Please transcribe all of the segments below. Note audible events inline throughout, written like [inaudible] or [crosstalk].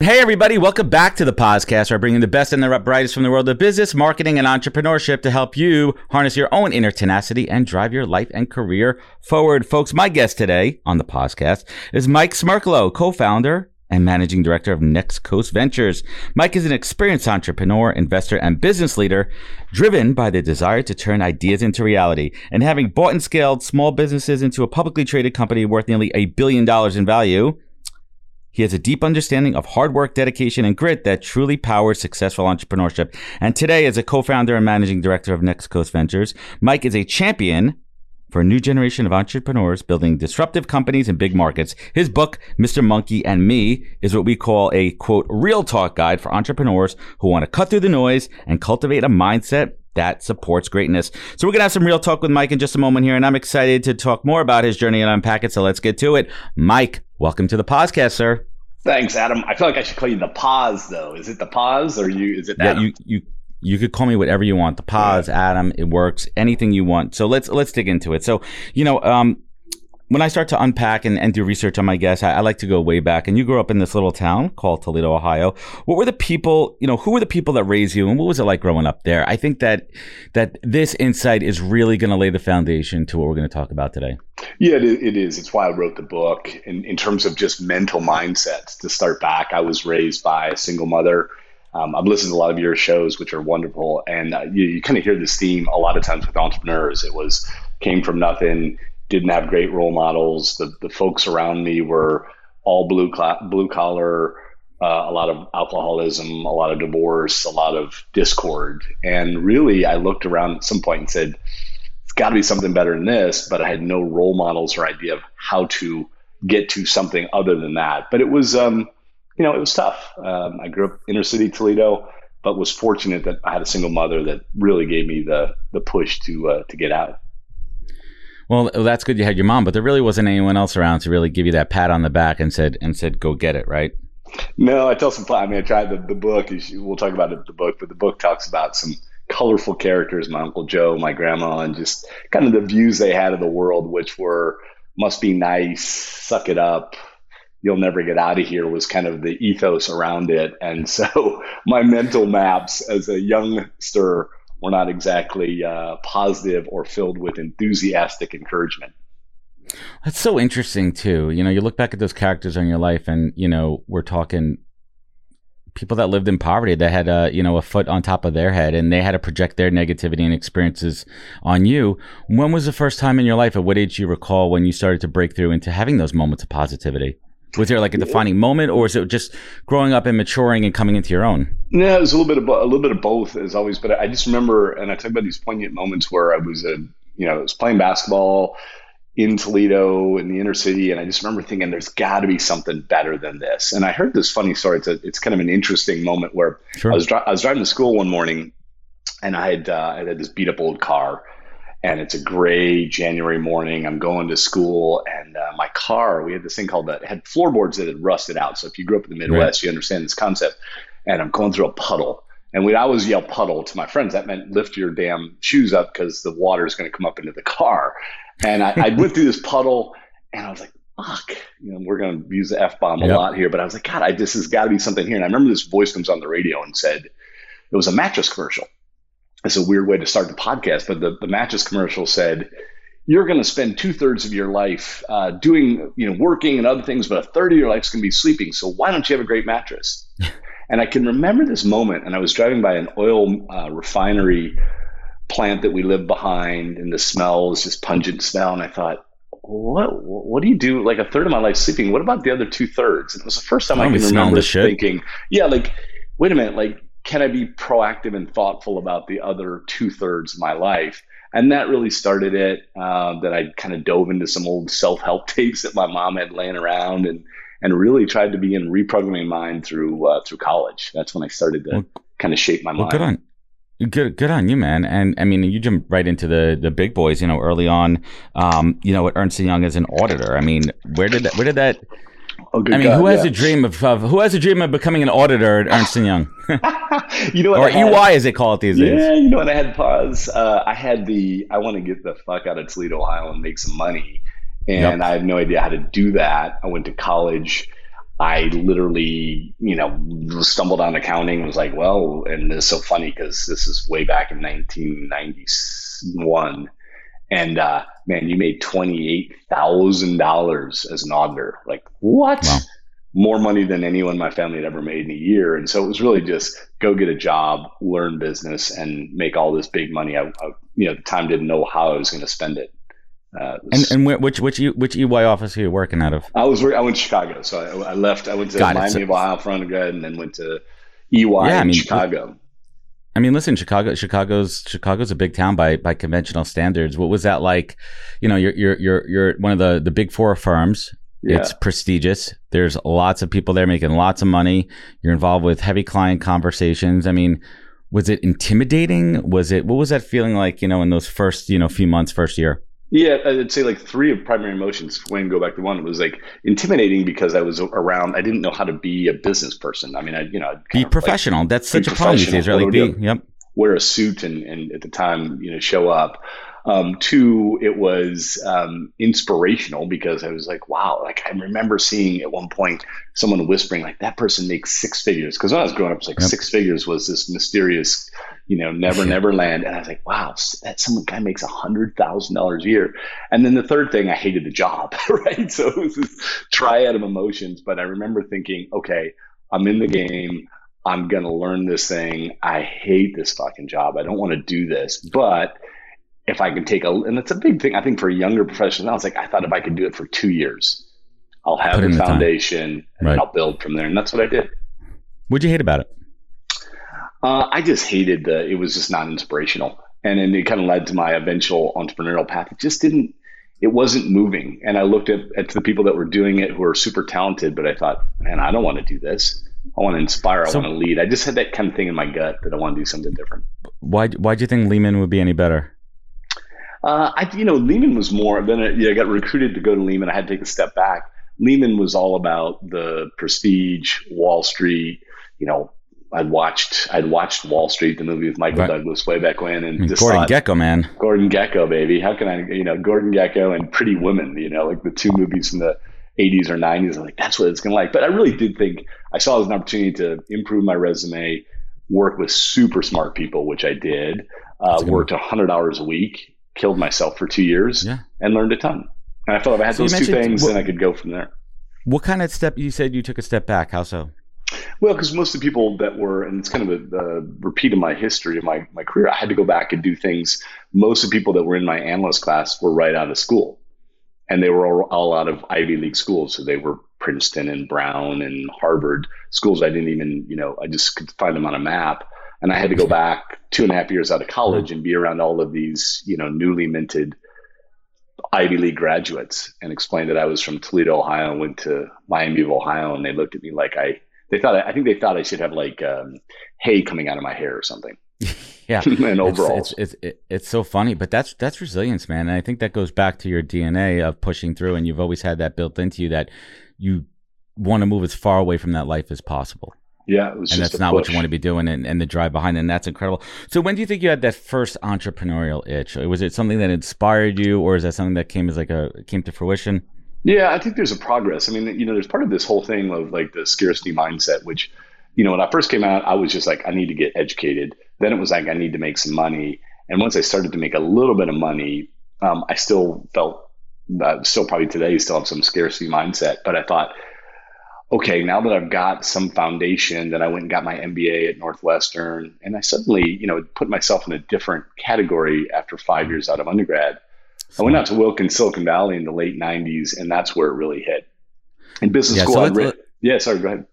Hey, everybody, welcome back to the podcast where I bring in the best and the brightest from the world of business, marketing, and entrepreneurship to help you harness your own inner tenacity and drive your life and career forward. Folks, my guest today on the podcast is Mike Smerklo, co founder and managing director of Next Coast Ventures. Mike is an experienced entrepreneur, investor, and business leader driven by the desire to turn ideas into reality. And having bought and scaled small businesses into a publicly traded company worth nearly a billion dollars in value, he has a deep understanding of hard work, dedication, and grit that truly powers successful entrepreneurship. And today, as a co-founder and managing director of Next Coast Ventures, Mike is a champion for a new generation of entrepreneurs building disruptive companies in big markets. His book, Mr. Monkey and Me, is what we call a quote, real talk guide for entrepreneurs who want to cut through the noise and cultivate a mindset that supports greatness. So we're going to have some real talk with Mike in just a moment here, and I'm excited to talk more about his journey and unpack it. So let's get to it. Mike, welcome to the podcast, sir. Thanks, Adam. I feel like I should call you the Poz, though. Is it the Poz, or you? Is it that? Yeah, you you you could call me whatever you want. The Poz. Adam. It works. Anything you want. So let's let's dig into it. So you know, um, when I start to unpack and, and do research on my guests, I, I, like to go way back. And you grew up in this little town called Toledo, Ohio. What were the people, you know, who were the people that raised you and what was it like growing up there? I think that, that this insight is really going to lay the foundation to what we're going to talk about today. Yeah, it is. It's why I wrote the book. In, in terms of just mental mindsets to start back, I was raised by a single mother. Um, I've listened to a lot of your shows, which are wonderful. And uh, you, you kind of hear this theme a lot of times with entrepreneurs. It was came from nothing didn't have great role models. The the folks around me were all blue cl- blue collar, uh, a lot of alcoholism, a lot of divorce, a lot of discord. And really, I looked around at some point and said, "It's got to be something better than this." But I had no role models or idea of how to get to something other than that. But it was, um, you know, it was tough. Um, I grew up inner city Toledo, but was fortunate that I had a single mother that really gave me the the push to uh, to get out. Well, that's good you had your mom, but there really wasn't anyone else around to really give you that pat on the back and said and said go get it, right? No, I tell some. I mean, I tried the, the book. We'll talk about it, the book, but the book talks about some colorful characters, my uncle Joe, my grandma, and just kind of the views they had of the world, which were must be nice, suck it up, you'll never get out of here was kind of the ethos around it. And [laughs] so my mental maps as a youngster were not exactly uh, positive or filled with enthusiastic encouragement. That's so interesting too. You know, you look back at those characters in your life, and you know, we're talking people that lived in poverty that had a you know a foot on top of their head, and they had to project their negativity and experiences on you. When was the first time in your life? At what age do you recall when you started to break through into having those moments of positivity? Was there like a defining moment, or is it just growing up and maturing and coming into your own? No, it was a little bit of a little bit of both, as always. But I just remember, and I talk about these poignant moments where I was a, you know, I was playing basketball in Toledo in the inner city, and I just remember thinking, "There's got to be something better than this." And I heard this funny story. It's a, it's kind of an interesting moment where sure. I was I was driving to school one morning, and I had uh, I had this beat up old car and it's a gray January morning. I'm going to school, and uh, my car, we had this thing called that had floorboards that had rusted out. So if you grew up in the Midwest, right. you understand this concept. And I'm going through a puddle. And I always yell puddle to my friends, that meant lift your damn shoes up because the water is going to come up into the car. And I, I went through this puddle, and I was like, fuck, you know, we're going to use the F bomb a lot here. But I was like, God, I, this has got to be something here. And I remember this voice comes on the radio and said, it was a mattress commercial it's a weird way to start the podcast, but the, the mattress commercial said, you're going to spend two thirds of your life uh, doing, you know, working and other things, but a third of your life is going to be sleeping. So why don't you have a great mattress? [laughs] And I can remember this moment, and I was driving by an oil uh, refinery plant that we lived behind, and the smell was just pungent smell. And I thought, what what do you do? Like a third of my life sleeping. What about the other two thirds? And it was the first time I, I can remember thinking, yeah, like wait a minute, like can I be proactive and thoughtful about the other two thirds of my life? And that really started it. Uh, that I kind of dove into some old self help [laughs] tapes that my mom had laying around, and and really tried to begin reprogramming mind through uh, through college. That's when I started to well, kind of shape my well, mind. Good on Good, good on you, man. And I mean, you jump right into the the big boys. You know, early on, um, you know, at Ernst Young as an auditor. I mean, where did that? Where did that? Oh, I mean, God, who has yeah. a dream of, of, who has a dream of becoming an auditor at Ernst and Young? [laughs] [laughs] you know, what or had, EY as they call it these yeah, days. Yeah, you know what? I had pause. Uh, I had the I want to get the fuck out of Toledo, Ohio, and make some money, and yep. I had no idea how to do that. I went to college I literally, you know, stumbled on accounting. Was like, well, and it's so funny because this is way back in 1991, and uh, man, you made twenty eight thousand dollars as an auditor. Like, what? Wow. More money than anyone in my family had ever made in a year. And so it was really just go get a job, learn business, and make all this big money. I, I you know, the time didn't know how I was going to spend it. Uh, and and which which which EY office are you working out of? I was I went to Chicago, so I, I left. I went to Got Miami so, of Ohio, front good, and then went to EY yeah, in I mean, Chicago. I mean, listen, Chicago, Chicago's Chicago's a big town by by conventional standards. What was that like? You know, you're you're you're you're one of the the big four firms. Yeah. It's prestigious. There's lots of people there making lots of money. You're involved with heavy client conversations. I mean, was it intimidating? Was it what was that feeling like? You know, in those first you know few months, first year. Yeah, I'd say like three of primary emotions. When go back to one, it was like intimidating because I was around. I didn't know how to be a business person. I mean, I you know be professional. Like, That's such a problem these days, right? Like be, yep. Wear a suit and, and at the time, you know, show up. Um, two, it was um, inspirational because I was like, wow, like I remember seeing at one point someone whispering like that person makes six figures. Because when I was growing up, it was like yep. six figures was this mysterious, you know, never, [laughs] never land. And I was like, wow, that some guy makes a hundred thousand dollars a year. And then the third thing, I hated the job, [laughs] right? So it was this triad of emotions. But I remember thinking, okay, I'm in the game. I'm going to learn this thing. I hate this fucking job. I don't want to do this. But if I can take a, and it's a big thing, I think for a younger professional, was like, I thought if I could do it for two years, I'll have the foundation the and I'll build from there. And that's what I did. What'd you hate about it? Uh, I just hated the, it was just not inspirational. And then it kind of led to my eventual entrepreneurial path. It just didn't, it wasn't moving. And I looked at, at the people that were doing it who were super talented, but I thought, man, I don't want to do this. I want to inspire. So, I want to lead. I just had that kind of thing in my gut that I want to do something different. Why, why do you think Lehman would be any better? Uh, I, you know, Lehman was more. Then I, you know, I got recruited to go to Lehman. I had to take a step back. Lehman was all about the prestige, Wall Street. You know, I'd watched I'd watched Wall Street, the movie with Michael right. Douglas way back when, and Gordon thought, Gekko, man, Gordon Gekko, baby. How can I, you know, Gordon Gekko and Pretty Women, you know, like the two movies from the 80s or 90s. I'm like, that's what it's gonna like. But I really did think I saw it as an opportunity to improve my resume, work with super smart people, which I did. Uh, worked 100 hours a week, killed myself for two years yeah. and learned a ton. And I felt if I had so those two things, what, then I could go from there. What kind of step you said you took a step back? How so? Well, because most of the people that were, and it's kind of a, a, repeat of my history of my, my career, I had to go back and do things. Most of the people that were in my analyst class were right out of school. And they were all, all out of Ivy League schools. So they were Princeton and Brown and Harvard schools. I didn't even, you know, I just could find them on a map. And I had to go back two and a half years out of college and be around all of these, you know, newly minted Ivy League graduates and explain that I was from Toledo, Ohio, and went to Miami of Ohio, and they looked at me like I. They thought I think they thought I should have like um, hay coming out of my hair or something. [laughs] yeah, [laughs] and overall, it's it's, it's it's so funny, but that's that's resilience, man. And I think that goes back to your DNA of pushing through, and you've always had that built into you that you want to move as far away from that life as possible. Yeah, and that's not push. what you want to be doing, and, and the drive behind, it, and that's incredible. So, when do you think you had that first entrepreneurial itch? Was it something that inspired you, or is that something that came as like a came to fruition? Yeah, I think there's a progress. I mean, you know, there's part of this whole thing of like the scarcity mindset, which, you know, when I first came out, I was just like, I need to get educated. Then it was like, I need to make some money. And once I started to make a little bit of money, um, I still felt, still probably today, still have some scarcity mindset. But I thought, okay, now that I've got some foundation, then I went and got my MBA at Northwestern, and I suddenly, you know, put myself in a different category after five years out of undergrad. I went out to Wilkins, Silicon Valley in the late '90s, and that's where it really hit. In business yeah, school, so read, yeah, sorry, go ahead.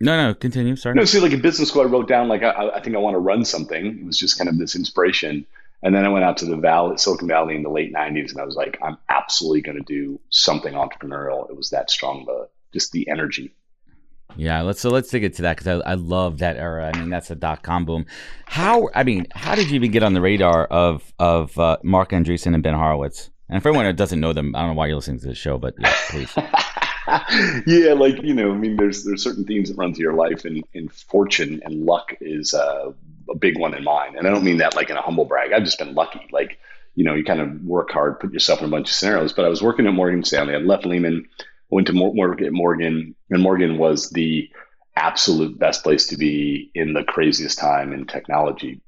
No, no, continue. Sorry. No, see, like in business school, I wrote down like I, I think I want to run something. It was just kind of this inspiration, and then I went out to the Valley, Silicon Valley in the late '90s, and I was like, I'm absolutely going to do something entrepreneurial. It was that strong, the just the energy. Yeah, let's so let's dig into that because I, I love that era. I mean, that's a dot com boom. How I mean, how did you even get on the radar of of uh, Marc Andreessen and Ben Horowitz? And for anyone who doesn't know them, I don't know why you're listening to this show, but yeah, please. [laughs] yeah, like you know, I mean, there's there's certain themes that run through your life, and, and fortune and luck is uh, a big one in mine. And I don't mean that like in a humble brag. I've just been lucky. Like you know, you kind of work hard, put yourself in a bunch of scenarios. But I was working at Morgan Stanley. I left Lehman went to work at Morgan, and Morgan was the absolute best place to be in the craziest time in technology.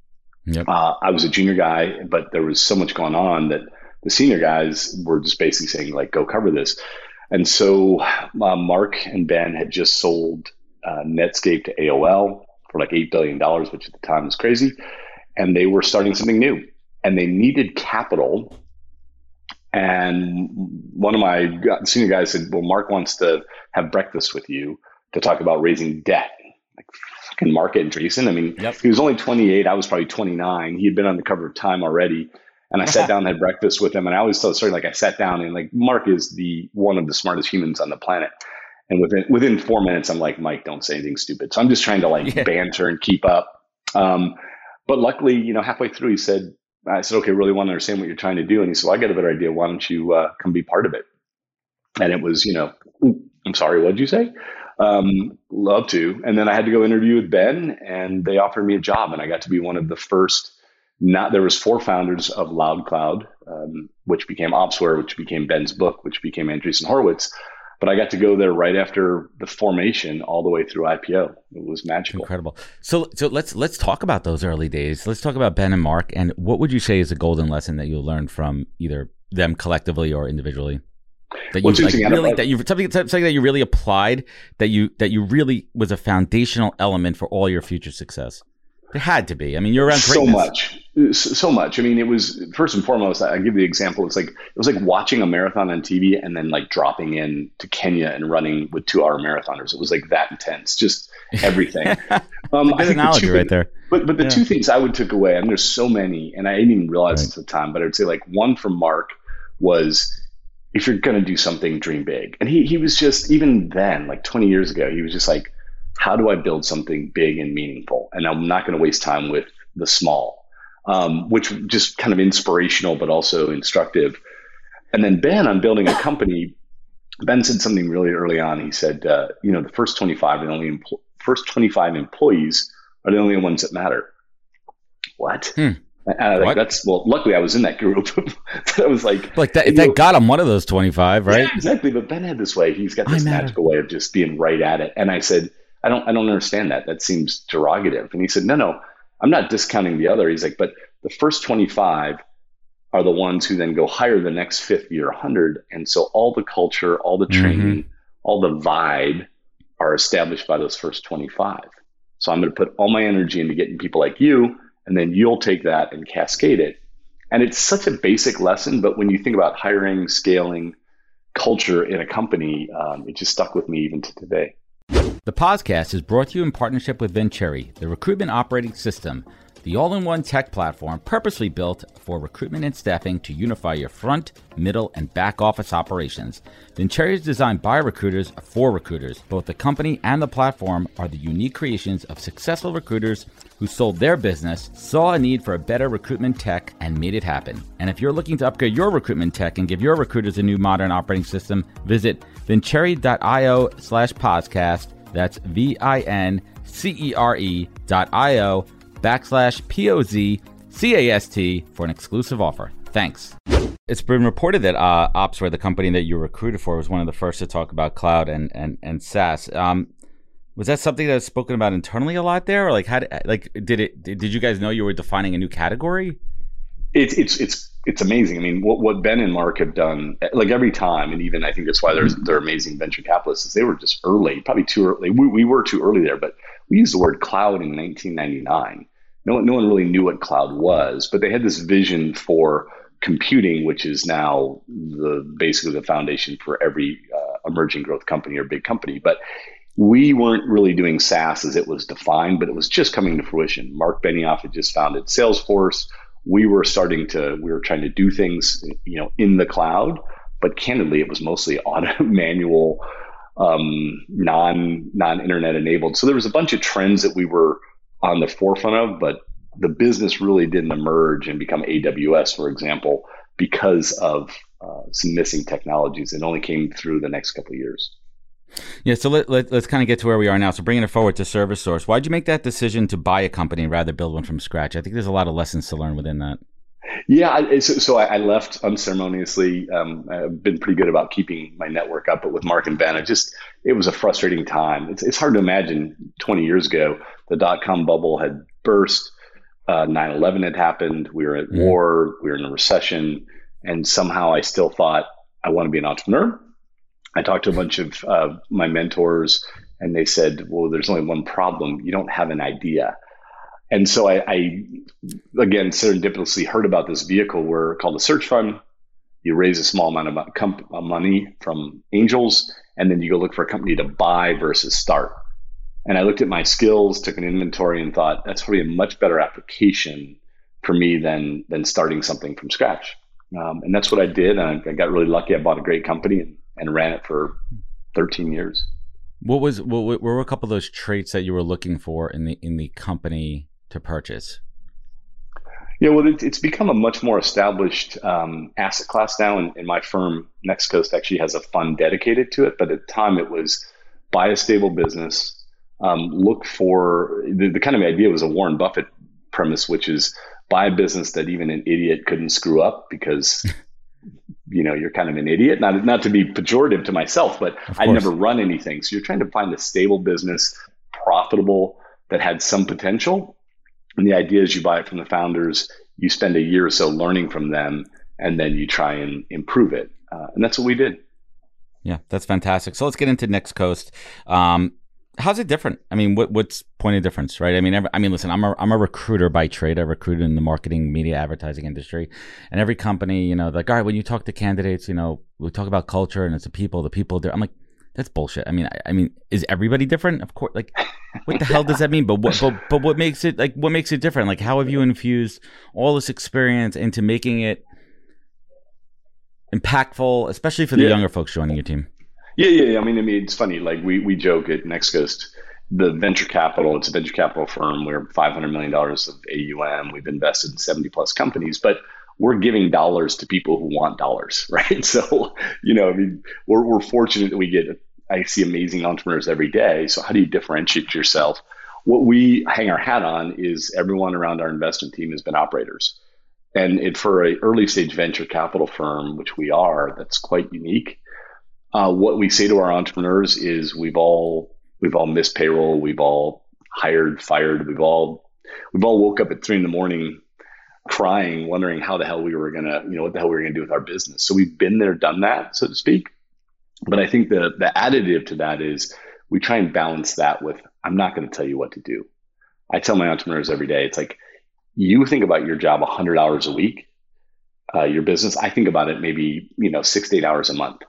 Yep. Uh, I was a junior guy, but there was so much going on that the senior guys were just basically saying, like, go cover this. And so uh, Marc and Ben had just sold uh, Netscape to AOL for like $8 billion, which at the time was crazy. And they were starting something new. And they needed capital and one of my senior guys said, Well, Marc wants to have breakfast with you to talk about raising debt. Like, fucking Marc Andreessen. I mean, yep. he was only 28. I was probably 29. He had been on the cover of Time already. And I sat [laughs] down and had breakfast with him. And I always tell the story like I sat down and like Marc is the one of the smartest humans on the planet. And within within four minutes, I'm like, Mike, don't say anything stupid. So I'm just trying to like [laughs] yeah. banter and keep up. Um, but luckily, you know, halfway through, he said, I said, okay, really want to understand what you're trying to do. And he said, well, I got a better idea. Why don't you uh, come be part of it? And it was, you know, I'm sorry, what did you say? Um, love to. And then I had to go interview with Ben and they offered me a job and I got to be one of the first, not, there was four founders of LoudCloud, um, which became Opsware, which became Ben's book, which became Andreessen Horowitz but I got to go there right after the formation, all the way through IPO. It was magical, incredible. So, so let's let's talk about those early days. Let's talk about Ben and Marc and what would you say is a golden lesson that you'll learn from either them collectively or individually? That you like, really that you something something that you really applied that you that you really was a foundational element for all your future success. It had to be. I mean, you're around so much, so much. I mean, it was first and foremost. I give the example. It's like it was like watching a marathon on TV and then like dropping in to Kenya and running with two hour marathoners. It was like that intense. Just [laughs] everything. Um, good analogy right there. But but the yeah. two things I would took away, and there's so many, and I didn't even realize right. at the time. But I would say like one from Marc was if you're going to do something, dream big. And he he was just even then, like 20 years ago, he was just like how do I build something big and meaningful? And I'm not going to waste time with the small, um, which just kind of inspirational, but also instructive. And then Ben, on building a company, Ben said something really early on. He said, uh, you know, the first 25 and only empl- first 25 employees are the only ones that matter. What? Hmm. Uh, like that's well. Luckily, I was in that group. [laughs] I was like, like that. That know, got him one of those twenty-five, right? Yeah, exactly. But Ben had this way. He's got this magical way of just being right at it. And I said, I don't I don't understand that. That seems derogative. And he said, No, no, I'm not discounting the other. He's like, but the first 25 are the ones who then go hire the next 50 or 100. And so all the culture, all the training, mm-hmm. all the vibe are established by those first 25. So I'm going to put all my energy into getting people like you, and then you'll take that and cascade it. And it's such a basic lesson, but when you think about hiring, scaling, culture in a company, um, it just stuck with me even to today. The podcast is brought to you in partnership with Vincere, the recruitment operating system, the all in one tech platform purposely built for recruitment and staffing to unify your front, middle, and back office operations. Vincere is designed by recruiters for recruiters. Both the company and the platform are the unique creations of successful recruiters who sold their business, saw a need for a better recruitment tech, and made it happen. And if you're looking to upgrade your recruitment tech and give your recruiters a new modern operating system, visit vincere.io slash podcast. That's V I N C E R E dot I O backslash P O Z C A S T for an exclusive offer. Thanks. It's been reported that uh, Opsware, the company that you recruited for, was one of the first to talk about cloud and and and SaaS. Um, was that something that was spoken about internally a lot there, or like how did, like did it did you guys know you were defining a new category? It's it's it's it's amazing. I mean, what, what Ben and Marc have done, like every time, and even I think that's why they're, mm-hmm. they're amazing venture capitalists, is they were just early, probably too early. We, we were too early there, but we used the word cloud in 1999. No one, no one really knew what cloud was, but they had this vision for computing, which is now the basically the foundation for every uh, emerging growth company or big company. But we weren't really doing SaaS as it was defined, but it was just coming to fruition. Mark Benioff had just founded Salesforce. We were starting to, we were trying to do things, you know, in the cloud, but candidly, it was mostly [laughs] auto manual, um, non non internet enabled. So there was a bunch of trends that we were on the forefront of, but the business really didn't emerge and become AWS, for example, because of uh, some missing technologies. It only came through the next couple of years. Yeah, so let, let, us kind of get to where we are now. So bringing it forward to ServiceSource, why'd you make that decision to buy a company rather build one from scratch? I think there's a lot of lessons to learn within that. Yeah, so, so I, left unceremoniously. Um, I've been pretty good about keeping my network up, but with Marc and Ben, it just it was a frustrating time. It's, it's hard to imagine 20 years ago the dot com bubble had burst, uh, 9/11 had happened, we were at mm. war, we were in a recession, and somehow I still thought I want to be an entrepreneur. I talked to a bunch of uh, my mentors, and they said, "Well, there's only one problem: you don't have an idea." And so I, I again serendipitously heard about this vehicle where called a search fund. You raise a small amount of comp- money from angels, and then you go look for a company to buy versus start. And I looked at my skills, took an inventory, and thought that's probably a much better application for me than than starting something from scratch. Um, and that's what I did. And I, I got really lucky. I bought a great company and and ran it for 13 years. What was what, were a couple of those traits that you were looking for in the in the company to purchase? Yeah, well, it, it's become a much more established um, asset class now, and, and, my firm Next Coast actually has a fund dedicated to it. But at the time, it was buy a stable business, um, look for the, the kind of idea was a Warren Buffett premise, which is buy a business that even an idiot couldn't screw up because [laughs] you know you're kind of an idiot. Not not to be pejorative to myself but i never run anything. So you're trying to find a stable business profitable that had some potential. And the idea is you buy it from the founders you spend a year or so learning from them and then you try and improve it. Uh, and that's what we did. Yeah that's fantastic. So let's get into next coast. Um, how's it different? I mean, what what's point of difference, right? I mean, every, I mean, listen, I'm a I'm a recruiter by trade. I recruited in the marketing, media, advertising industry, and every company, you know, like, all right, when you talk to candidates, you know, we talk about culture and it's the people, the people there. I'm like, that's bullshit. I mean, I, I mean, is everybody different? Of course. Like, what the hell does that mean? But what but but what makes it like what makes it different? Like, how have you infused all this experience into making it impactful, especially for the yeah. younger folks joining your team? Yeah, yeah, yeah. I mean, I mean, it's funny. Like we we joke at Next Coast, the venture capital. It's a venture capital firm. We're five hundred million dollars of AUM. We've invested in seventy plus companies, but we're giving dollars to people who want dollars, [laughs] right? So, you know, I mean, we're we're fortunate that we get. I see amazing entrepreneurs every day. So, how do you differentiate yourself? What we hang our hat on is everyone around our investment team has been operators. And it, for a early stage venture capital firm, which we are, that's quite unique uh, what we say to our entrepreneurs is we've all we've all missed payroll, we've all hired, fired, we've all we've all woke up at three in the morning crying, wondering how the hell we were gonna, you know, what the hell we were gonna do with our business. So we've been there, done that, so to speak. But I think the the additive to that is we try and balance that with I'm not to tell you what to do. I tell my entrepreneurs every day, it's like you think about your job 100 hours a week, uh, your business. I think about it maybe you know six to eight hours a month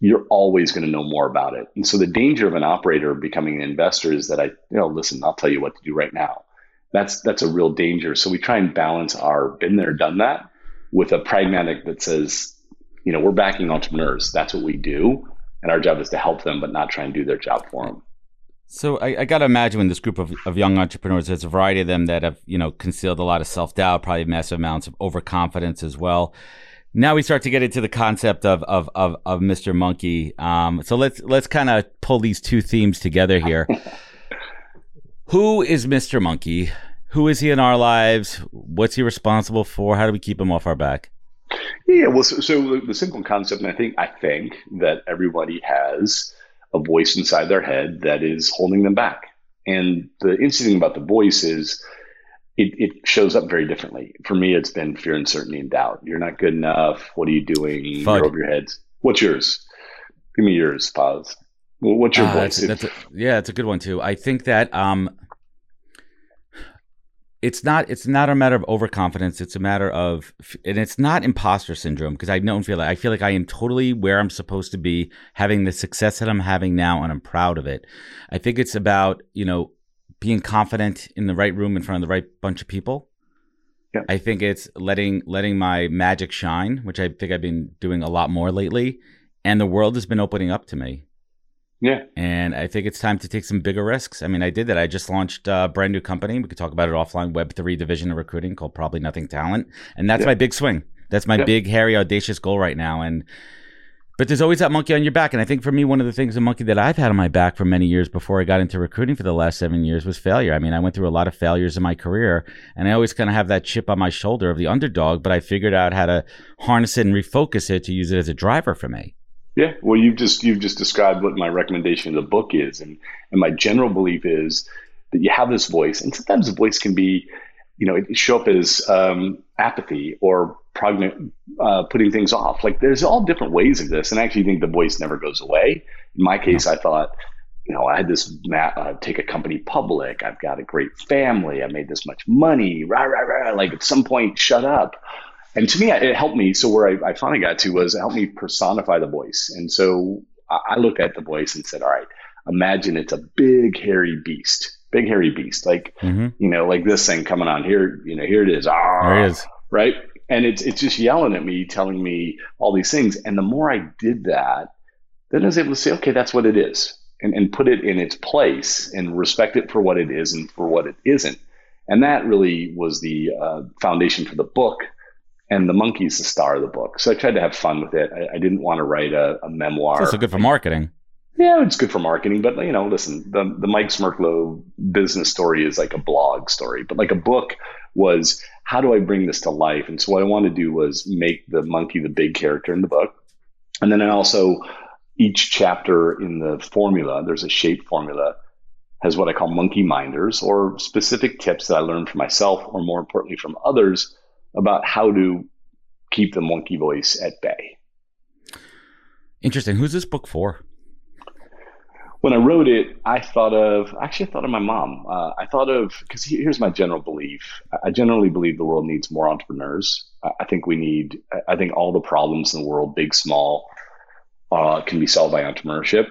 you're always going to know more about it. And so the danger of an operator becoming an investor is that I, you know, listen, I'll tell you what to do right now. That's that's a real danger. So we try and balance our been there, done that with a pragmatic that says, you know, we're backing entrepreneurs. That's what we do. And our job is to help them, but not try and do their job for them. So I, I got to imagine in this group of, of young entrepreneurs, there's a variety of them that have, you know, concealed a lot of self doubt, probably massive amounts of overconfidence as well now we start to get into the concept of of of, of Mr. Monkey. Um, so let's let's kind of pull these two themes together here. [laughs] Who is Mr. Monkey? Who is he in our lives? What's he responsible for? How do we keep him off our back? Yeah, well, so, so the simple concept, and I think I think that everybody has a voice inside their head that is holding them back. And the interesting thing about the voice is it, it shows up very differently. For me, it's been fear, uncertainty, and doubt. You're not good enough. What are you doing? You're over your heads. What's yours? Give me yours, Poz. What's your uh, voice? That's, that's a, yeah, it's a good one too. I think that um, it's not it's not a matter of overconfidence. It's a matter of, and it's not imposter syndrome because I don't feel like I feel like I am totally where I'm supposed to be, having the success that I'm having now, and I'm proud of it. I think it's about you know being confident in the right room in front of the right bunch of people. Yeah. I think it's letting letting my magic shine, which I think I've been doing a lot more lately, and the world has been opening up to me. Yeah. And I think it's time to take some bigger risks. I mean, I did that. I just launched a brand new company. We could talk about it offline, Web3 division of recruiting called Probably Nothing Talent. And that's yeah. my big swing. That's my yeah. big, hairy, audacious goal right now. And but there's always that monkey on your back. And I think for me, one of the things, the monkey that I've had on my back for many years before I got into recruiting for the last seven years was failure. I mean, I went through a lot of failures in my career, and I always kind of have that chip on my shoulder of the underdog, but I figured out how to harness it and refocus it to use it as a driver for me. Yeah, well, you've just you've just described what my recommendation of the book is, and and my general belief is that you have this voice, and sometimes the voice can be, you know, it show up as um, apathy or progn- uh, putting things off. Like there's all different ways of this, and I actually think the voice never goes away. In my case, I thought, you know, I had this map, uh, take a company public. I've got a great family. I made this much money. Rah rah rah. Like at some point, shut up. And to me, it helped me. So where I, I finally got to was it helped me personify the voice. And so I looked at the voice and said, all right, imagine it's a big hairy beast, big hairy beast, like mm-hmm. you know, like this thing coming on here. You know, here it is. Ah, there it is. Right, and it's it's just yelling at me, telling me all these things. And the more I did that, then I was able to say, okay, that's what it is, and and put it in its place and respect it for what it is and for what it isn't. And that really was the uh, foundation for the book and the monkey's the star of the book. So I tried to have fun with it. I, I didn't want to write a, a memoir. It's also good for marketing. Yeah, it's good for marketing, but you know, listen, the the Mike Smerklo business story is like a blog story, but like a book was how do I bring this to life? And so what I wanted to do was make the monkey the big character in the book, and then I also each chapter in the formula, there's a shape formula, has what I call monkey minders or specific tips that I learned from myself, or more importantly from others about how to keep the monkey voice at bay. Interesting. Who's this book for? When I wrote it, I thought of actually I thought of my mom. Uh, I thought of because here's my general belief. I generally believe the world needs more entrepreneurs. I think we need. I think all the problems in the world, big, small, uh, can be solved by entrepreneurship.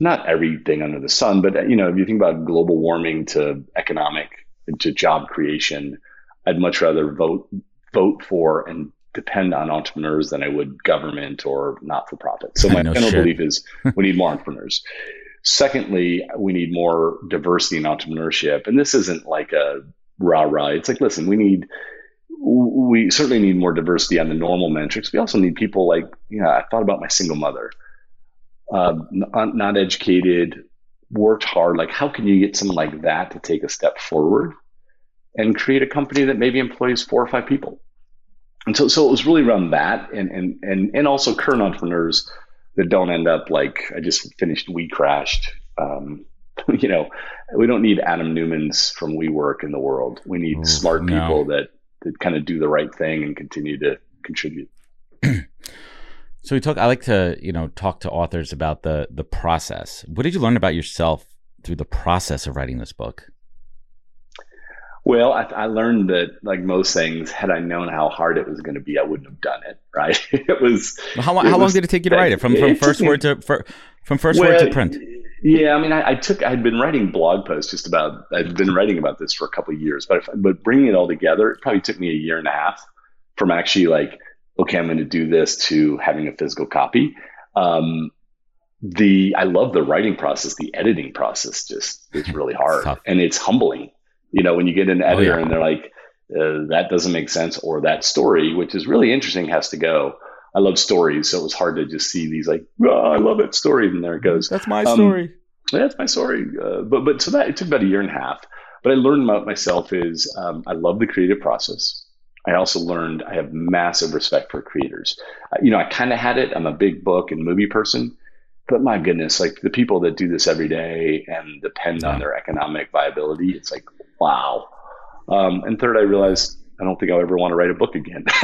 Not everything under the sun, but you know, if you think about global warming to economic to job creation, I'd much rather vote vote for and depend on entrepreneurs than I would government or not for profit. So [laughs] my no general shit. belief is [laughs] we need more entrepreneurs. Secondly, we need more diversity in entrepreneurship. And this isn't like a rah rah. It's like, listen, we need we certainly need more diversity on the normal metrics. We also need people like, you know, I thought about my single mother, uh, not, not educated, worked hard. Like, how can you get someone like that to take a step forward? and create a company that maybe employs four or five people. And so, so it was really around that, and and and and also current entrepreneurs that don't end up like I just finished We Crashed. Um, [laughs] you know, we don't need Adam Neumann's from WeWork in the world. We need Ooh, smart no. people that that kind of do the right thing and continue to contribute. [clears throat] so we talk. I like to you know talk to authors about the the process. What did you learn about yourself through the process of writing this book? Well, I, I, learned that, like most things, had I known how hard it was going to be, I wouldn't have done it. Right? [laughs] it was. How, it how was, long did it take you to write it from from first word to for, from first well, word to print? Yeah, I mean, I, I, took. I had been writing blog posts just about. I'd been writing about this for a couple of years, but but bringing it all together, it probably took me a year and a half from actually like, okay, I'm going to do this to having a physical copy. Um, the I love the writing process. The editing process just is really [laughs] hard, and it's humbling you know, when you get an editor oh, yeah. and they're like, uh, that doesn't make sense, or that story, which is really interesting, has to go. I love stories, so it was hard to just see these like, oh, I love it stories, and there it goes. That's my um, story. That's my story. Uh, but but so that it took about a year and a half. But I learned about myself is um, I love the creative process. I also learned I have massive respect for creators. Uh, you know, I kind of had it. I'm a big book and movie person, but my goodness, like the people that do this every day and depend yeah. on their economic viability, it's like wow. Um, and third, I realized I don't think I'll ever want to write a book again. [laughs]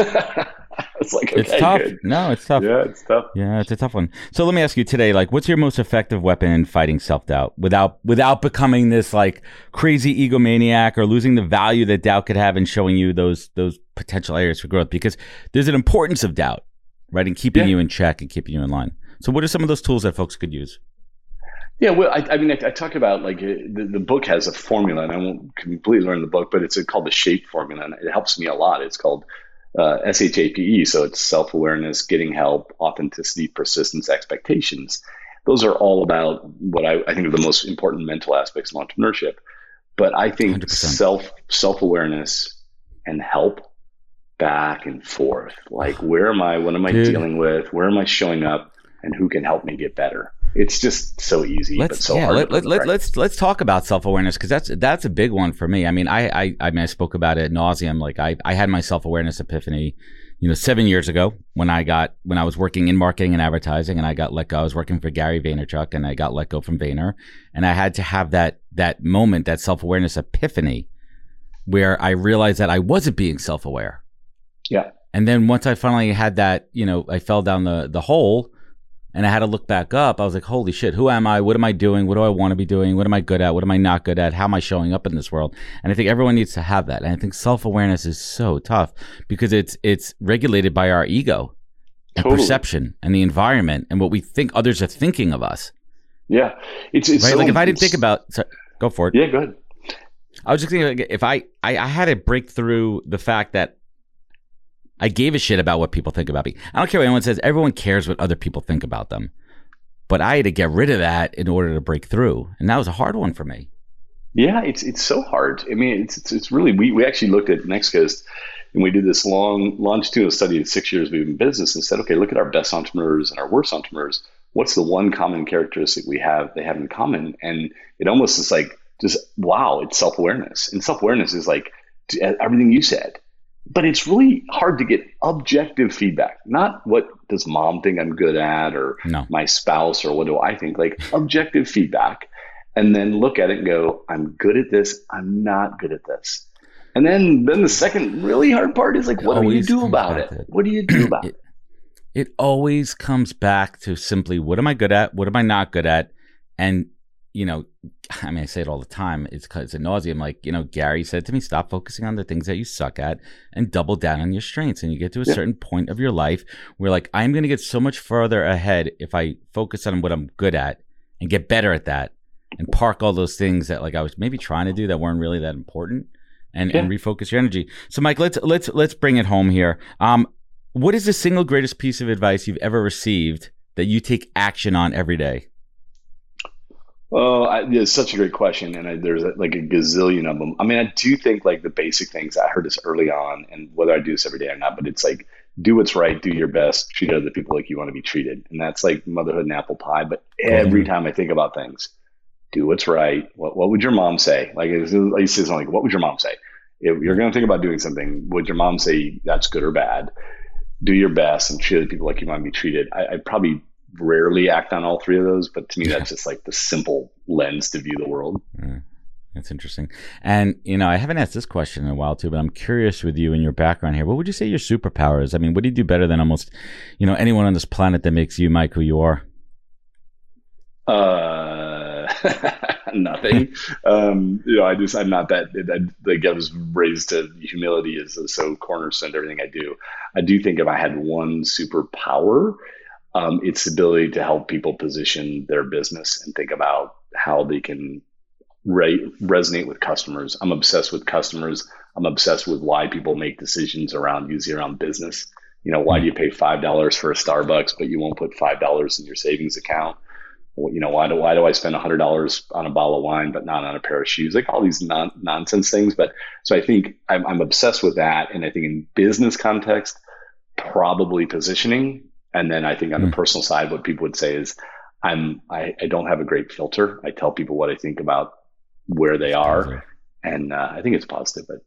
it's like okay, it's tough. good. No, it's tough. Yeah, it's tough. Yeah, it's a tough one. So let me ask you today, like, what's your most effective weapon in fighting self doubt without without becoming this like crazy egomaniac or losing the value that doubt could have in showing you those those potential areas for growth? Because there's an importance of doubt, right, in keeping Yeah. you in check and keeping you in line. So what are some of those tools that folks could use? Yeah, well, I, I mean, I, I talk about like uh, the, the book has a formula, and I won't completely learn the book, but it's called the SHAPE formula, and it helps me a lot. It's called uh, SHAPE, so it's self awareness, getting help, authenticity, persistence, expectations. Those are all about what I, I think are the most important mental aspects of entrepreneurship. But I think 100%. self self awareness and help back and forth. Like, where am I? What am I Dude. dealing with? Where am I showing up? And who can help me get better? It's just so easy, but Let's so yeah, hard. let, let, right. let's let's talk about self awareness because that's that's a big one for me. I mean, I I I mean, I spoke about it nauseum. Like I I had my self awareness epiphany, you know, seven years ago when I got when I was working in marketing and advertising, and I got let go. I was working for Gary Vaynerchuk, and I got let go from Vayner, and I had to have that that moment, that self awareness epiphany, where I realized that I wasn't being self aware. Yeah. And then once I finally had that, you know, I fell down the the hole and I had to look back up. I was like, holy shit, who am I? What am I doing? What do I want to be doing? What am I good at? What am I not good at? How am I showing up in this world? And I think everyone needs to have that. And I think self awareness is so tough because it's it's regulated by our ego and Totally. perception and the environment and what we think others are thinking of us. Yeah, it's it's Right? so- like if I didn't think about sorry, go for it. Yeah, go ahead. I was just thinking like, if I, I I had to break through the fact that I gave a shit about what people think about me. I don't care what anyone says. Everyone cares what other people think about them. But I had to get rid of that in order to break through, and that was a hard one for me. Yeah, it's it's so hard. I mean, it's it's, it's really we we actually looked at Next Coast and we did this long longitudinal study of six years we've been in business and said, okay, look at our best entrepreneurs and our worst entrepreneurs. What's the one common characteristic we have they have in common? And it almost is like just wow, it's self awareness, and self awareness is like everything you said. But it's really hard to get objective feedback, not what does mom think I'm good at or No, my spouse or what do I think, like objective feedback, and then look at it and go, I'm good at this, I'm not good at this. And then then the second really hard part is like, It what do you do about it? it. What do you do [clears throat] about it? it, it always comes back to simply what am I good at? What am I not good at? And you know, I mean, I say it all the time. It's because it's a nauseum. Like you know, Gary said to me, "Stop focusing on the things that you suck at and double down on your strengths." And you get to a Yeah. certain point of your life where, like, I'm going to get so much further ahead if I focus on what I'm good at and get better at that, and park all those things that like I was maybe trying to do that weren't really that important, and and refocus your energy. So, Mike, let's let's let's bring it home here. Um, what is the single greatest piece of advice you've ever received that you take action on every day? Oh, I, it's such a great question, and I, there's like a gazillion of them. I mean, I do think like the basic things. I heard this early on, and whether I do this every day or not, but it's like do what's right, do your best, treat other people like you want to be treated, and that's like motherhood and apple pie. But every mm-hmm. time I think about things, do what's right. What what would your mom say? Like I used to say like, "What would your mom say?" If you're going to think about doing something, would your mom say that's good or bad? Do your best and treat other people like you want to be treated. I, I probably rarely act on all three of those, but to me, that's just like the simple lens to view the world. That's interesting. And, you know, I haven't asked this question in a while too, but I'm curious with you and your background here. What would you say your superpower is? I mean, what do you do better than almost, you know, anyone on this planet that makes you, Mike, who you are? Uh, [laughs] nothing. [laughs] um, you know, I just I'm not that. I, like I was raised to humility is so cornerstone to everything I do. I do think if I had one superpower, um, it's the ability to help people position their business and think about how they can re- resonate with customers. I'm obsessed with customers. I'm obsessed with why people make decisions around usually around business. You know, why do you pay five dollars for a Starbucks, but you won't put five dollars in your savings account? Well, you know, why do why do I spend hundred dollars on a bottle of wine but not on a pair of shoes? Like all these non- nonsense things. But so I think I'm, I'm obsessed with that, and I think in business context, probably positioning, and then I think on Mm. the personal side, what people would say is, I'm I, I don't have a great filter. I tell people what I think about where they are, and uh, I think it's positive, but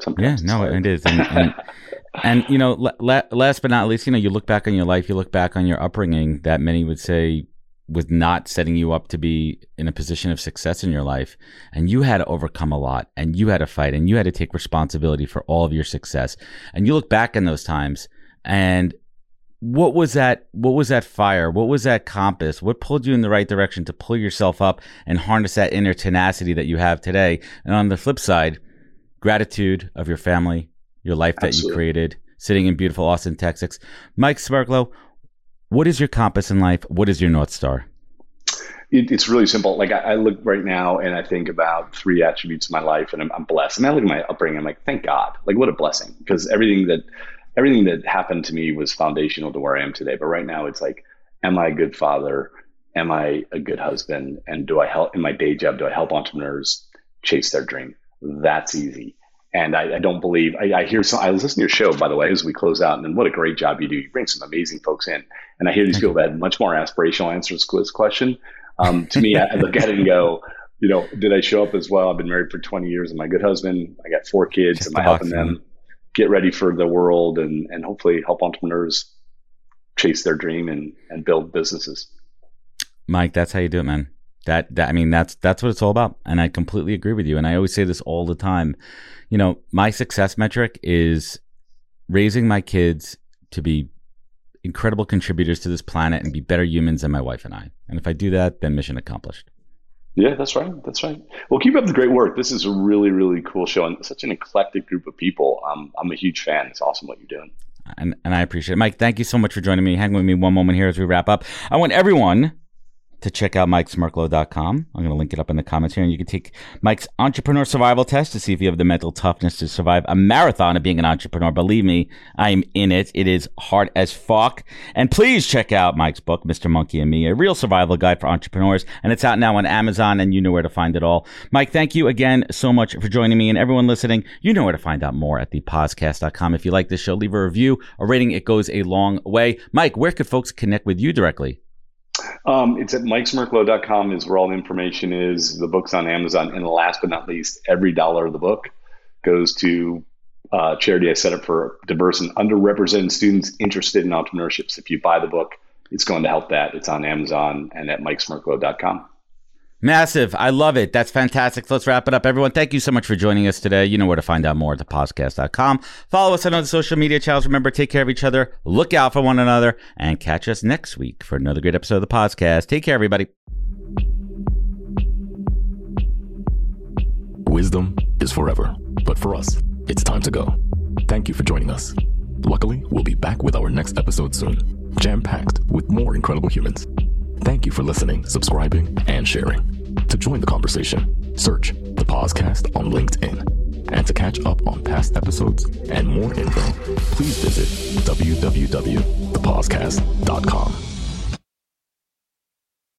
sometimes Yeah, no, hard. it is. And, and, [laughs] and you know, la- la- last but not least, you know, you look back on your life, you look back on your upbringing that many would say was not setting you up to be in a position of success in your life and you had to overcome a lot and you had to fight and you had to take responsibility for all of your success and you look back in those times and what was that what was that fire what was that compass what pulled you in the right direction to pull yourself up and harness that inner tenacity that you have today and on the flip side gratitude of your family your life that Absolutely. you created sitting in beautiful austin texas mike smerklo what is your compass in life? What is your North Star? It, it's really simple. Like I, I, look right now and I think about three attributes of my life and I'm, I'm blessed. And I look at my upbringing, I'm like, thank God. Like what a blessing. Because everything that everything that happened to me was foundational to where I am today. But right now it's like, am I a good father? Am I a good husband? And do I help in my day job? Do I help entrepreneurs chase their dream? That's easy. And I, I don't believe I, I, hear some. I listen to your show, by the way, as we close out, and what a great job you do. You bring some amazing folks in, and I hear these people that had much more aspirational answers to this question. Um, to me, I, look at it and go, you know, did I show up as well? I've been married for 20 years. Am I a good husband? I got four kids. Just Am I helping them get ready for the world and, and hopefully help entrepreneurs chase their dream and, and build businesses? Mike, that's how you do it, man. That, that I mean, that's that's what it's all about, and I completely agree with you. And I always say this all the time. You know, my success metric is raising my kids to be incredible contributors to this planet and be better humans than my wife and I. And if I do that, then mission accomplished. Yeah, that's right. That's right. Well, keep up the great work. This is a really, really cool show and such an eclectic group of people. Um, I'm a huge fan. It's awesome what you're doing. And, and I appreciate it. Mike, thank you so much for joining me. Hang with me one moment here as we wrap up. I want everyone to check out mikesmerklo.com. I'm going to link it up in the comments here. And you can take Mike's entrepreneur survival test to see if you have the mental toughness to survive a marathon of being an entrepreneur. Believe me, I'm in it. It is hard as fuck. And please check out Mike's book, Mr. Monkey and Me, a real survival guide for entrepreneurs. And it's out now on Amazon and you know where to find it all. Mike, thank you again so much for joining me. And everyone listening, you know where to find out more at thepodcast.com. If you like this show, leave a review, a rating. It goes a long way. Mike, where could folks connect with you directly? Um, it's at mikesmerklo.com is where all the information is. The book's on Amazon. And last but not least, every dollar of the book goes to uh, charity I set up for diverse and underrepresented students interested in entrepreneurship. So if you buy the book, it's going to help that. It's on Amazon and at mikesmerklo.com. Massive. I love it. That's fantastic. let's wrap it up. Everyone, thank you so much for joining us today. You know where to find out more at thepodcast.com. Follow us on other social media channels. Remember, take care of each other, look out for one another, and catch us next week for another great episode of the podcast. Take care, everybody. Wisdom is forever, but for us, it's time to go. Thank you for joining us. Luckily, we'll be back with our next episode soon, jam packed with more incredible humans. Thank you for listening, subscribing, and sharing. To join the conversation, search the Podcast on LinkedIn. And to catch up on past episodes and more info, please visit www.thepodcast.com.